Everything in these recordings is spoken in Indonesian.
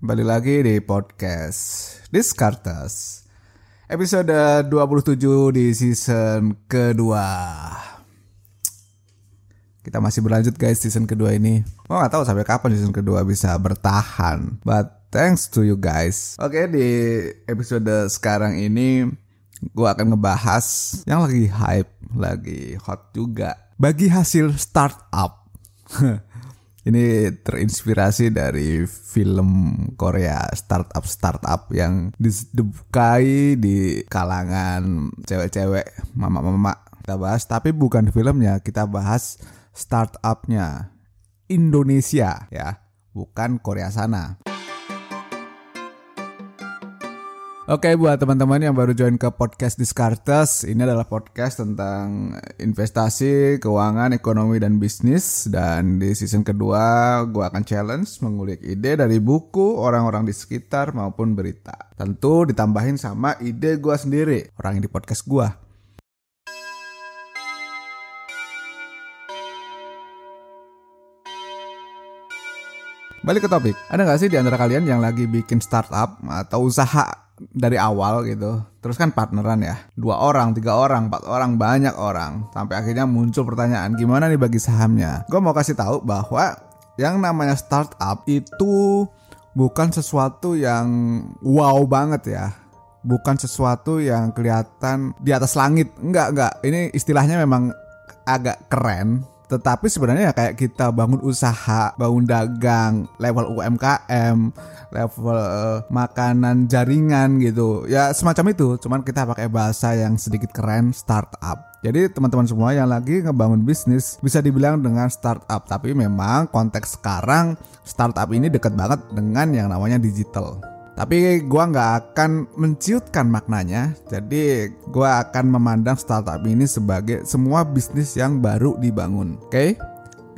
Kembali lagi di podcast Diskartes Episode 27 di season kedua. Kita masih berlanjut guys season kedua ini. Gue gak tahu sampai kapan season kedua bisa bertahan But thanks to you guys. Oke di episode sekarang ini Gue akan ngebahas yang lagi hype, lagi hot juga. Bagi hasil startup Ini terinspirasi dari film Korea startup startup yang disukai di kalangan cewek-cewek, mama-mama. Kita bahas, tapi bukan filmnya, kita bahas startupnya Indonesia ya, bukan Korea sana. Oke buat teman-teman yang baru join ke podcast Diskartes Ini adalah podcast tentang investasi, keuangan, ekonomi, dan bisnis. Dan di season kedua gue akan challenge mengulik ide dari buku, orang-orang di sekitar maupun berita. Tentu ditambahin sama ide gue sendiri, orang yang di podcast gue Balik ke topik, ada gak sih di antara kalian yang lagi bikin startup atau usaha dari awal gitu. Terus kan partneran ya. Dua orang, tiga orang, empat orang, banyak orang. Sampai akhirnya muncul pertanyaan Gimana nih bagi sahamnya? Gue mau kasih tahu bahwa Yang namanya startup itu Bukan sesuatu yang wow banget ya. Bukan sesuatu yang kelihatan di atas langit. Enggak, enggak. Ini istilahnya memang agak keren tetapi sebenarnya ya kayak kita bangun usaha, bangun dagang, level UMKM, level uh, makanan jaringan gitu. Ya semacam itu, cuman kita pakai bahasa yang sedikit keren startup. Jadi teman-teman semua yang lagi ngebangun bisnis bisa dibilang dengan startup, tapi memang konteks sekarang startup ini dekat banget dengan yang namanya digital. Tapi gue nggak akan menciutkan maknanya. Jadi gue akan memandang startup ini sebagai semua bisnis yang baru dibangun. Oke? Okay?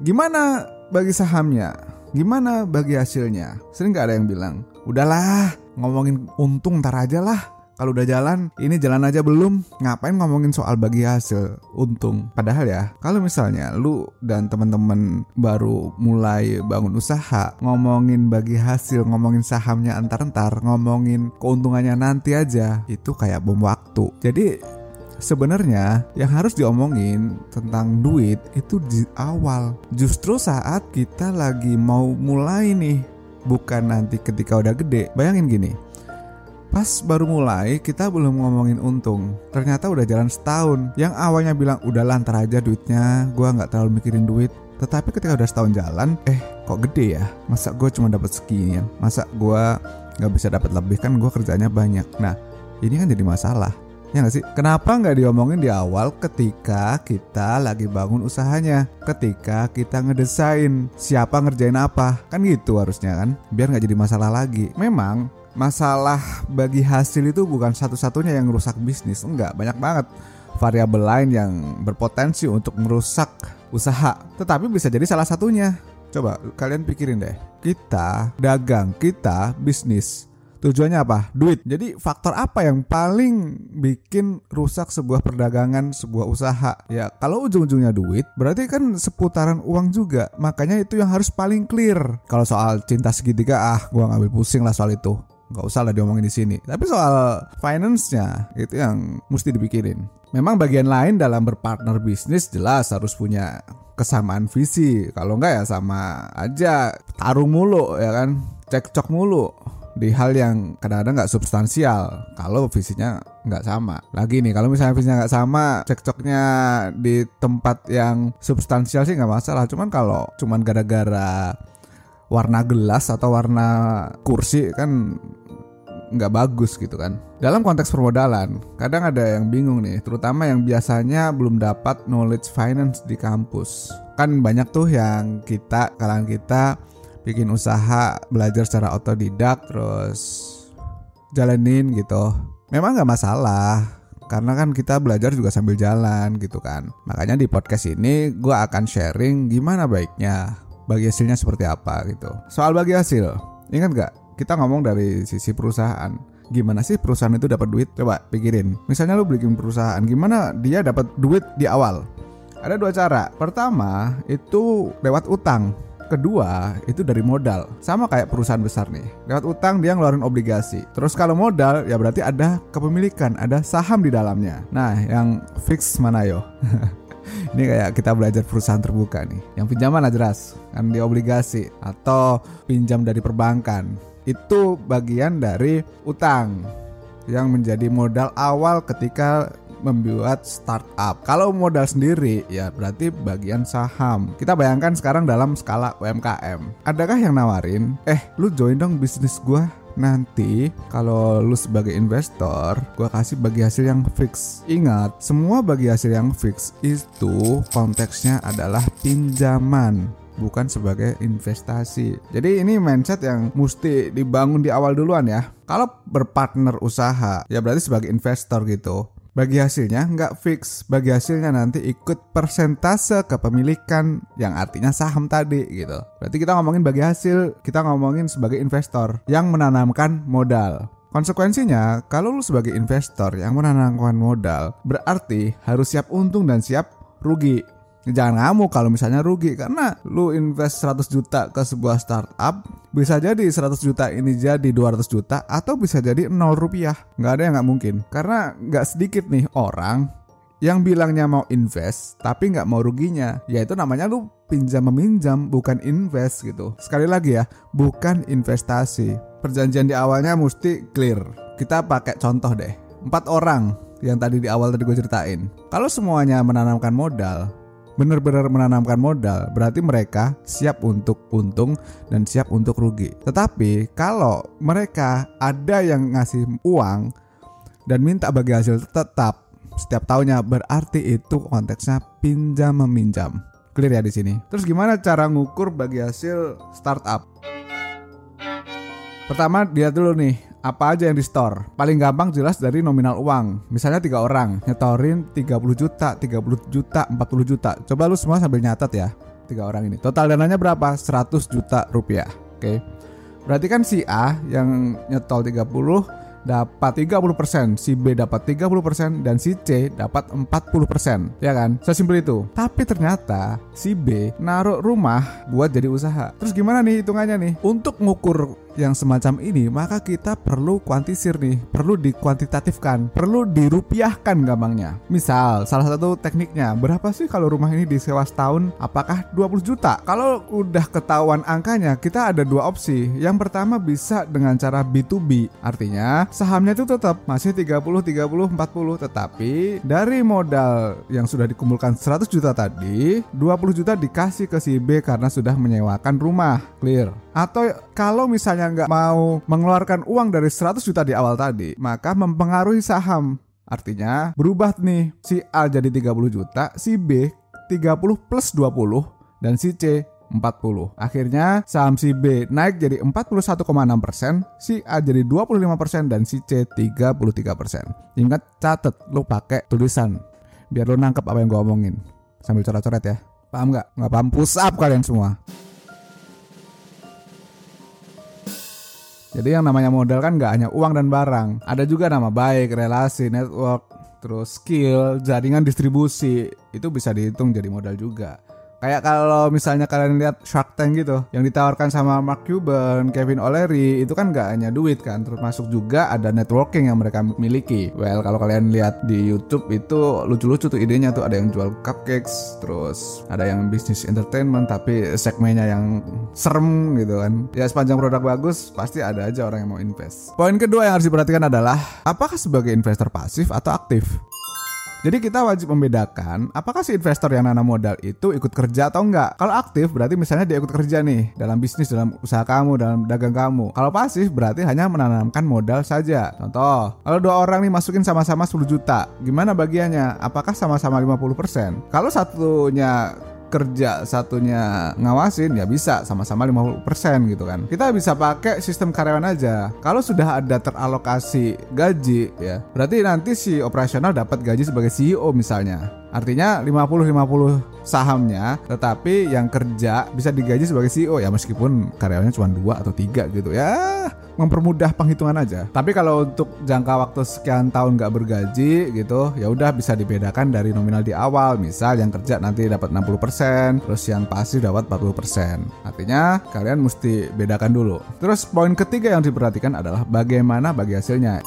Gimana bagi sahamnya? Gimana bagi hasilnya? Sering gak ada yang bilang, udahlah ngomongin untung ntar aja lah kalau udah jalan, ini jalan aja belum. Ngapain ngomongin soal bagi hasil untung? Padahal ya, kalau misalnya lu dan teman-teman baru mulai bangun usaha, ngomongin bagi hasil, ngomongin sahamnya antar-antar, ngomongin keuntungannya nanti aja, itu kayak bom waktu. Jadi sebenarnya yang harus diomongin tentang duit itu di awal. Justru saat kita lagi mau mulai nih, bukan nanti ketika udah gede. Bayangin gini, Pas baru mulai kita belum ngomongin untung Ternyata udah jalan setahun Yang awalnya bilang udah lantar aja duitnya Gue gak terlalu mikirin duit Tetapi ketika udah setahun jalan Eh kok gede ya Masa gue cuma dapat segini Masa gue gak bisa dapat lebih kan gue kerjanya banyak Nah ini kan jadi masalah Ya gak sih? Kenapa nggak diomongin di awal ketika kita lagi bangun usahanya? Ketika kita ngedesain siapa ngerjain apa? Kan gitu harusnya kan? Biar nggak jadi masalah lagi. Memang masalah bagi hasil itu bukan satu-satunya yang merusak bisnis. Enggak banyak banget variabel lain yang berpotensi untuk merusak usaha. Tetapi bisa jadi salah satunya. Coba kalian pikirin deh. Kita dagang kita bisnis tujuannya apa? Duit. Jadi faktor apa yang paling bikin rusak sebuah perdagangan sebuah usaha? Ya kalau ujung-ujungnya duit berarti kan seputaran uang juga. Makanya itu yang harus paling clear. Kalau soal cinta segitiga ah gua ngambil pusing lah soal itu nggak usah lah diomongin di sini. Tapi soal finance-nya itu yang mesti dipikirin. Memang bagian lain dalam berpartner bisnis jelas harus punya kesamaan visi. Kalau nggak ya sama aja tarung mulu ya kan, cekcok mulu di hal yang kadang-kadang nggak substansial kalau visinya nggak sama lagi nih kalau misalnya visinya nggak sama cekcoknya di tempat yang substansial sih nggak masalah cuman kalau cuman gara-gara warna gelas atau warna kursi kan nggak bagus gitu kan. Dalam konteks permodalan, kadang ada yang bingung nih, terutama yang biasanya belum dapat knowledge finance di kampus. Kan banyak tuh yang kita, kalangan kita bikin usaha, belajar secara otodidak, terus jalanin gitu. Memang nggak masalah, karena kan kita belajar juga sambil jalan gitu kan. Makanya di podcast ini gue akan sharing gimana baiknya, bagi hasilnya seperti apa gitu. Soal bagi hasil, ingat gak? Kita ngomong dari sisi perusahaan gimana sih perusahaan itu dapat duit coba pikirin misalnya lu bikin perusahaan gimana dia dapat duit di awal ada dua cara pertama itu lewat utang kedua itu dari modal. Sama kayak perusahaan besar nih. Lewat utang dia ngeluarin obligasi. Terus kalau modal ya berarti ada kepemilikan, ada saham di dalamnya. Nah, yang fix mana yo? Ini kayak kita belajar perusahaan terbuka nih. Yang pinjaman lah jelas, kan di obligasi atau pinjam dari perbankan. Itu bagian dari utang yang menjadi modal awal ketika membuat startup. Kalau modal sendiri ya berarti bagian saham. Kita bayangkan sekarang dalam skala UMKM. Adakah yang nawarin, "Eh, lu join dong bisnis gua." Nanti kalau lu sebagai investor, gua kasih bagi hasil yang fix. Ingat, semua bagi hasil yang fix itu konteksnya adalah pinjaman bukan sebagai investasi. Jadi ini mindset yang mesti dibangun di awal duluan ya. Kalau berpartner usaha, ya berarti sebagai investor gitu bagi hasilnya nggak fix, bagi hasilnya nanti ikut persentase kepemilikan yang artinya saham tadi gitu. Berarti kita ngomongin bagi hasil, kita ngomongin sebagai investor yang menanamkan modal. Konsekuensinya, kalau lu sebagai investor yang menanamkan modal, berarti harus siap untung dan siap rugi. Jangan ngamuk kalau misalnya rugi karena lu invest 100 juta ke sebuah startup bisa jadi 100 juta ini jadi 200 juta atau bisa jadi 0 rupiah. Nggak ada yang nggak mungkin. Karena nggak sedikit nih orang yang bilangnya mau invest tapi nggak mau ruginya. Yaitu namanya lu pinjam meminjam bukan invest gitu. Sekali lagi ya bukan investasi. Perjanjian di awalnya mesti clear. Kita pakai contoh deh. Empat orang yang tadi di awal tadi gue ceritain. Kalau semuanya menanamkan modal benar-benar menanamkan modal, berarti mereka siap untuk untung dan siap untuk rugi. Tetapi kalau mereka ada yang ngasih uang dan minta bagi hasil tetap setiap tahunnya, berarti itu konteksnya pinjam meminjam. Clear ya di sini. Terus gimana cara ngukur bagi hasil startup? Pertama dia dulu nih apa aja yang di store. Paling gampang jelas dari nominal uang. Misalnya tiga orang nyetorin 30 juta, 30 juta, 40 juta. Coba lu semua sambil nyatat ya. Tiga orang ini. Total dananya berapa? 100 juta rupiah. Oke. Berarti kan si A yang nyetol 30 dapat 30%, si B dapat 30% dan si C dapat 40%. Ya kan? Sesimpel itu. Tapi ternyata si B naruh rumah buat jadi usaha. Terus gimana nih hitungannya nih? Untuk ngukur yang semacam ini, maka kita perlu kuantisir nih, perlu dikuantitatifkan, perlu dirupiahkan gampangnya. Misal, salah satu tekniknya, berapa sih kalau rumah ini disewa setahun? Apakah 20 juta? Kalau udah ketahuan angkanya, kita ada dua opsi. Yang pertama bisa dengan cara B2B, artinya sahamnya itu tetap masih 30, 30, 40, tetapi dari modal yang sudah dikumpulkan 100 juta tadi, 20 juta dikasih ke si B karena sudah menyewakan rumah. Clear. Atau kalau misalnya nggak mau mengeluarkan uang dari 100 juta di awal tadi, maka mempengaruhi saham. Artinya berubah nih, si A jadi 30 juta, si B 30 plus 20, dan si C 40. Akhirnya saham si B naik jadi 41,6%, si A jadi 25% dan si C 33%. Ingat catet lu pakai tulisan biar lu nangkep apa yang gua omongin. Sambil coret-coret ya. Paham nggak? Nggak paham push up kalian semua. Jadi yang namanya modal kan nggak hanya uang dan barang, ada juga nama baik, relasi, network, terus skill, jaringan distribusi, itu bisa dihitung jadi modal juga. Kayak kalau misalnya kalian lihat Shark Tank gitu, yang ditawarkan sama Mark Cuban, Kevin O'Leary, itu kan nggak hanya duit kan, termasuk juga ada networking yang mereka miliki. Well, kalau kalian lihat di YouTube itu lucu-lucu tuh idenya tuh ada yang jual cupcakes, terus ada yang bisnis entertainment tapi segmennya yang serem gitu kan. Ya sepanjang produk bagus pasti ada aja orang yang mau invest. Poin kedua yang harus diperhatikan adalah apakah sebagai investor pasif atau aktif? Jadi kita wajib membedakan apakah si investor yang nanam modal itu ikut kerja atau enggak. Kalau aktif berarti misalnya dia ikut kerja nih dalam bisnis, dalam usaha kamu, dalam dagang kamu. Kalau pasif berarti hanya menanamkan modal saja. Contoh, kalau dua orang nih masukin sama-sama 10 juta, gimana bagiannya? Apakah sama-sama 50%? Kalau satunya kerja satunya ngawasin ya bisa sama-sama 50% gitu kan. Kita bisa pakai sistem karyawan aja. Kalau sudah ada teralokasi gaji ya, berarti nanti si operasional dapat gaji sebagai CEO misalnya. Artinya 50-50 sahamnya, tetapi yang kerja bisa digaji sebagai CEO ya meskipun karyawannya cuma dua atau tiga gitu ya mempermudah penghitungan aja. Tapi kalau untuk jangka waktu sekian tahun nggak bergaji gitu, ya udah bisa dibedakan dari nominal di awal. Misal yang kerja nanti dapat 60%, terus yang pasif dapat 40%. Artinya kalian mesti bedakan dulu. Terus poin ketiga yang diperhatikan adalah bagaimana bagi hasilnya.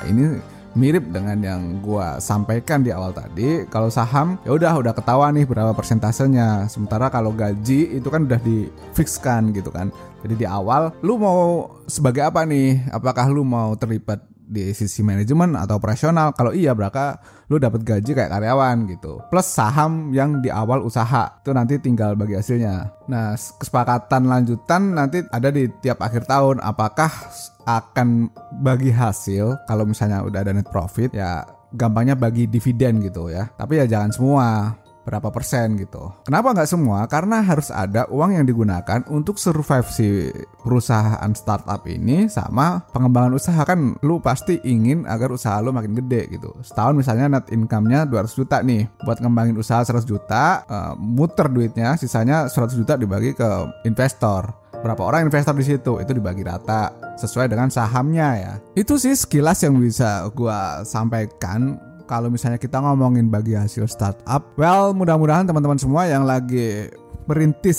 Ini mirip dengan yang gua sampaikan di awal tadi. Kalau saham ya udah udah ketahuan nih berapa persentasenya. Sementara kalau gaji itu kan udah difixkan gitu kan. Jadi di awal lu mau sebagai apa nih? Apakah lu mau terlibat di sisi manajemen atau operasional? Kalau iya berarti lu dapat gaji kayak karyawan gitu. Plus saham yang di awal usaha itu nanti tinggal bagi hasilnya. Nah, kesepakatan lanjutan nanti ada di tiap akhir tahun. Apakah akan bagi hasil kalau misalnya udah ada net profit ya gampangnya bagi dividen gitu ya. Tapi ya jangan semua berapa persen gitu. Kenapa nggak semua? Karena harus ada uang yang digunakan untuk survive si perusahaan startup ini sama pengembangan usaha kan lu pasti ingin agar usaha lu makin gede gitu. Setahun misalnya net income-nya 200 juta nih. Buat ngembangin usaha 100 juta, uh, muter duitnya, sisanya 100 juta dibagi ke investor berapa orang investor di situ itu dibagi rata sesuai dengan sahamnya ya itu sih sekilas yang bisa gua sampaikan kalau misalnya kita ngomongin bagi hasil startup, well mudah-mudahan teman-teman semua yang lagi merintis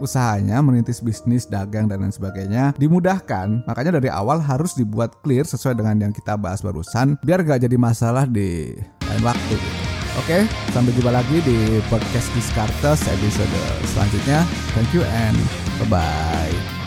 usahanya, merintis bisnis, dagang dan lain sebagainya dimudahkan. Makanya dari awal harus dibuat clear sesuai dengan yang kita bahas barusan biar gak jadi masalah di lain waktu. Oke, sampai jumpa lagi di podcast Discartes episode selanjutnya. Thank you and bye-bye.